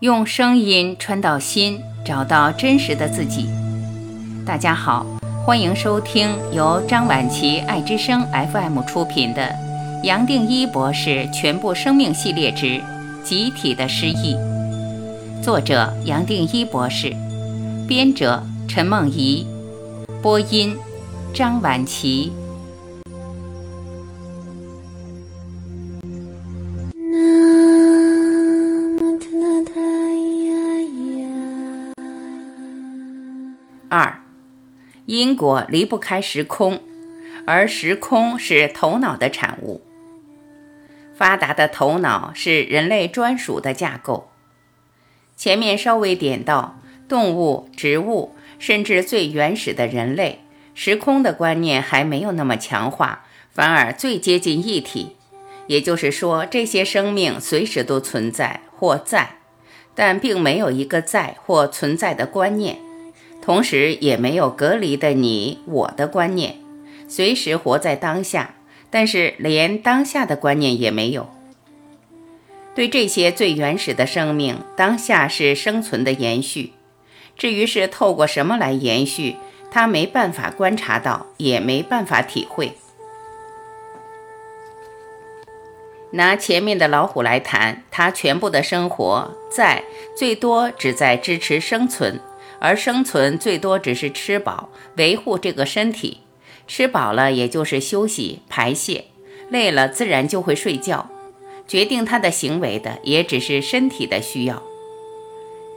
用声音穿到心，找到真实的自己。大家好，欢迎收听由张晚琪爱之声 FM 出品的《杨定一博士全部生命系列之集体的失忆》，作者杨定一博士，编者陈梦怡，播音张晚琪。因果离不开时空，而时空是头脑的产物。发达的头脑是人类专属的架构。前面稍微点到，动物、植物，甚至最原始的人类，时空的观念还没有那么强化，反而最接近一体。也就是说，这些生命随时都存在或在，但并没有一个在或存在的观念。同时也没有隔离的你我的观念，随时活在当下，但是连当下的观念也没有。对这些最原始的生命，当下是生存的延续。至于是透过什么来延续，他没办法观察到，也没办法体会。拿前面的老虎来谈，它全部的生活在最多只在支持生存。而生存最多只是吃饱，维护这个身体。吃饱了，也就是休息排泄；累了，自然就会睡觉。决定他的行为的，也只是身体的需要。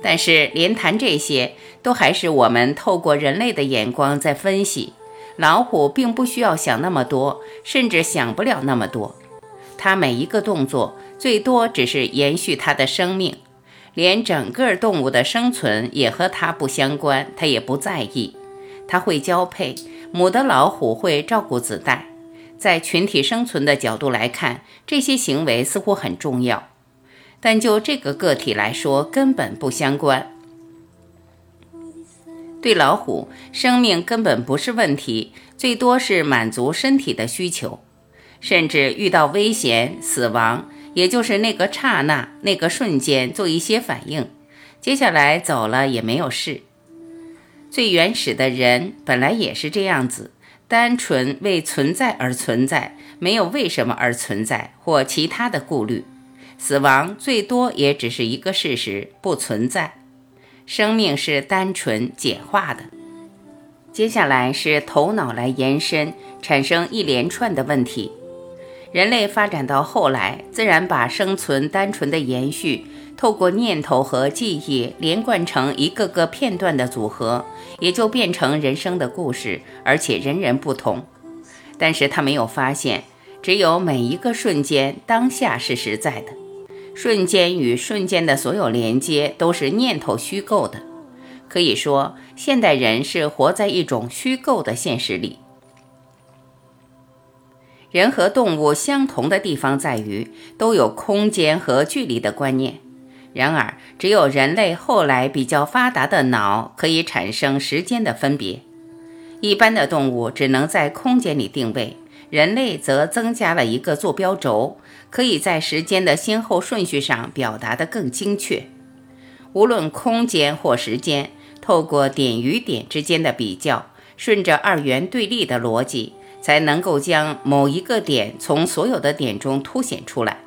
但是，连谈这些，都还是我们透过人类的眼光在分析。老虎并不需要想那么多，甚至想不了那么多。它每一个动作，最多只是延续它的生命。连整个动物的生存也和它不相关，它也不在意。它会交配，母的老虎会照顾子代。在群体生存的角度来看，这些行为似乎很重要，但就这个个体来说，根本不相关。对老虎，生命根本不是问题，最多是满足身体的需求，甚至遇到危险、死亡。也就是那个刹那、那个瞬间做一些反应，接下来走了也没有事。最原始的人本来也是这样子，单纯为存在而存在，没有为什么而存在或其他的顾虑。死亡最多也只是一个事实，不存在。生命是单纯简化的。接下来是头脑来延伸，产生一连串的问题。人类发展到后来，自然把生存单纯的延续，透过念头和记忆连贯成一个个片段的组合，也就变成人生的故事，而且人人不同。但是他没有发现，只有每一个瞬间当下是实在的，瞬间与瞬间的所有连接都是念头虚构的。可以说，现代人是活在一种虚构的现实里。人和动物相同的地方在于都有空间和距离的观念，然而只有人类后来比较发达的脑可以产生时间的分别。一般的动物只能在空间里定位，人类则增加了一个坐标轴，可以在时间的先后顺序上表达得更精确。无论空间或时间，透过点与点之间的比较，顺着二元对立的逻辑。才能够将某一个点从所有的点中凸显出来。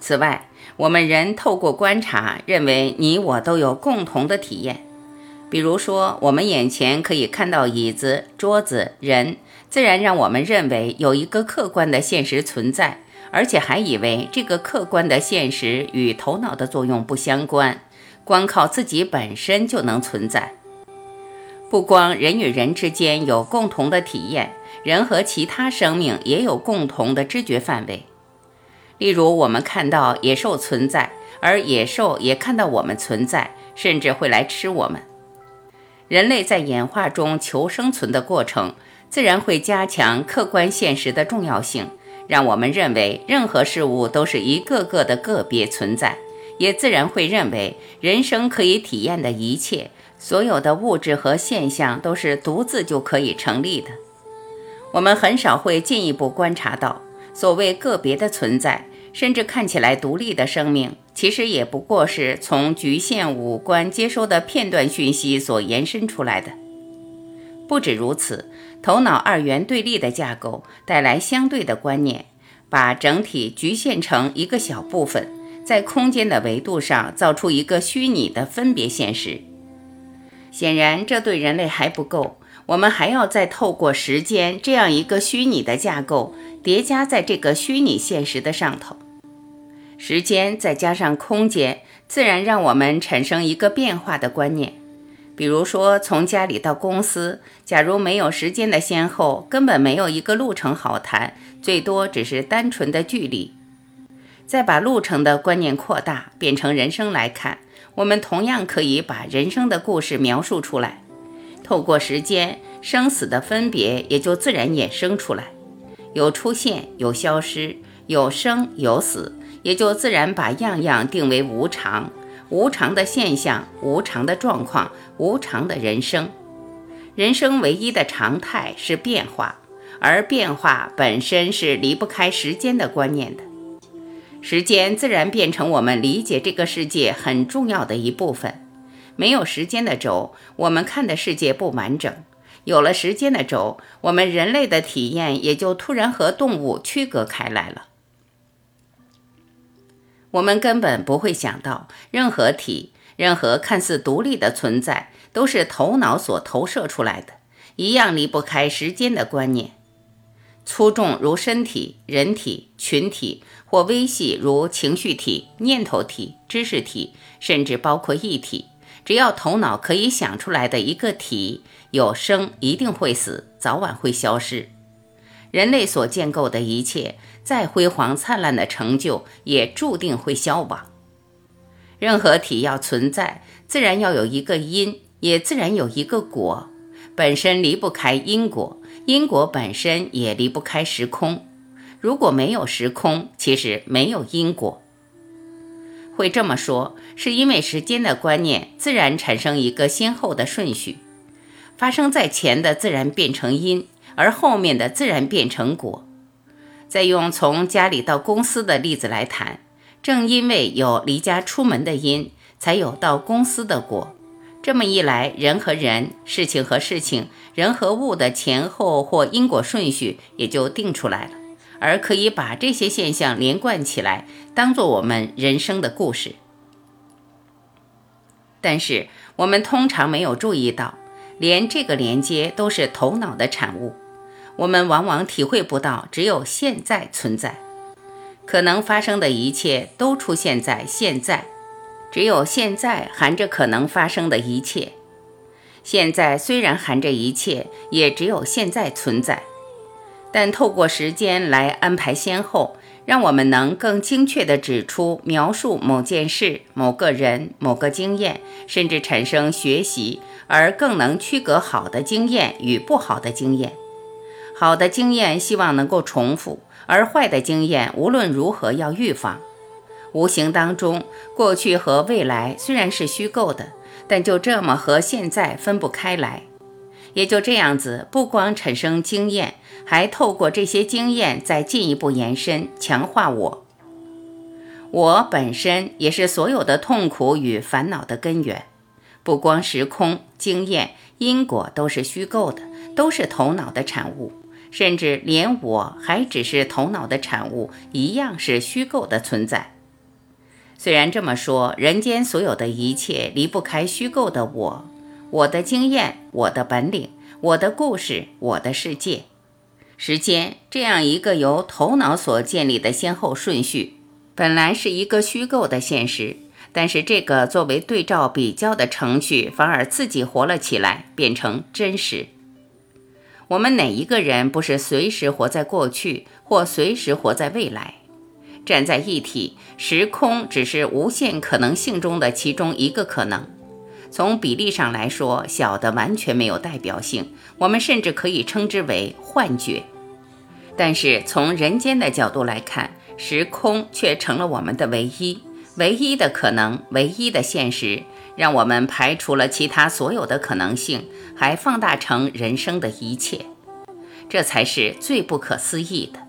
此外，我们人透过观察，认为你我都有共同的体验。比如说，我们眼前可以看到椅子、桌子、人，自然让我们认为有一个客观的现实存在，而且还以为这个客观的现实与头脑的作用不相关，光靠自己本身就能存在。不光人与人之间有共同的体验。人和其他生命也有共同的知觉范围，例如我们看到野兽存在，而野兽也看到我们存在，甚至会来吃我们。人类在演化中求生存的过程，自然会加强客观现实的重要性，让我们认为任何事物都是一个个的个别存在，也自然会认为人生可以体验的一切，所有的物质和现象都是独自就可以成立的。我们很少会进一步观察到，所谓个别的存在，甚至看起来独立的生命，其实也不过是从局限五官接收的片段讯息所延伸出来的。不止如此，头脑二元对立的架构带来相对的观念，把整体局限成一个小部分，在空间的维度上造出一个虚拟的分别现实。显然，这对人类还不够，我们还要再透过时间这样一个虚拟的架构叠加在这个虚拟现实的上头。时间再加上空间，自然让我们产生一个变化的观念。比如说，从家里到公司，假如没有时间的先后，根本没有一个路程好谈，最多只是单纯的距离。再把路程的观念扩大，变成人生来看，我们同样可以把人生的故事描述出来。透过时间，生死的分别也就自然衍生出来，有出现，有消失，有生有死。也就自然把样样定为无常，无常的现象，无常的状况，无常的人生。人生唯一的常态是变化，而变化本身是离不开时间的观念的。时间自然变成我们理解这个世界很重要的一部分。没有时间的轴，我们看的世界不完整；有了时间的轴，我们人类的体验也就突然和动物区隔开来了。我们根本不会想到，任何体、任何看似独立的存在，都是头脑所投射出来的，一样离不开时间的观念。粗重如身体、人体、群体，或微细如情绪体、念头体、知识体，甚至包括一体，只要头脑可以想出来的一个体，有生一定会死，早晚会消失。人类所建构的一切。再辉煌灿烂的成就，也注定会消亡。任何体要存在，自然要有一个因，也自然有一个果。本身离不开因果，因果本身也离不开时空。如果没有时空，其实没有因果。会这么说，是因为时间的观念自然产生一个先后的顺序，发生在前的自然变成因，而后面的自然变成果。再用从家里到公司的例子来谈，正因为有离家出门的因，才有到公司的果。这么一来，人和人、事情和事情、人和物的前后或因果顺序也就定出来了，而可以把这些现象连贯起来，当做我们人生的故事。但是我们通常没有注意到，连这个连接都是头脑的产物。我们往往体会不到，只有现在存在，可能发生的一切都出现在现在，只有现在含着可能发生的一切。现在虽然含着一切，也只有现在存在。但透过时间来安排先后，让我们能更精确地指出、描述某件事、某个人、某个经验，甚至产生学习，而更能区隔好的经验与不好的经验。好的经验希望能够重复，而坏的经验无论如何要预防。无形当中，过去和未来虽然是虚构的，但就这么和现在分不开来。也就这样子，不光产生经验，还透过这些经验再进一步延伸、强化我。我本身也是所有的痛苦与烦恼的根源。不光时空、经验、因果都是虚构的，都是头脑的产物。甚至连我还只是头脑的产物一样，是虚构的存在。虽然这么说，人间所有的一切离不开虚构的我，我的经验，我的本领，我的故事，我的世界。时间这样一个由头脑所建立的先后顺序，本来是一个虚构的现实，但是这个作为对照比较的程序，反而自己活了起来，变成真实。我们哪一个人不是随时活在过去，或随时活在未来？站在一体时空，只是无限可能性中的其中一个可能。从比例上来说，小的完全没有代表性，我们甚至可以称之为幻觉。但是从人间的角度来看，时空却成了我们的唯一、唯一的可能、唯一的现实。让我们排除了其他所有的可能性，还放大成人生的一切，这才是最不可思议的。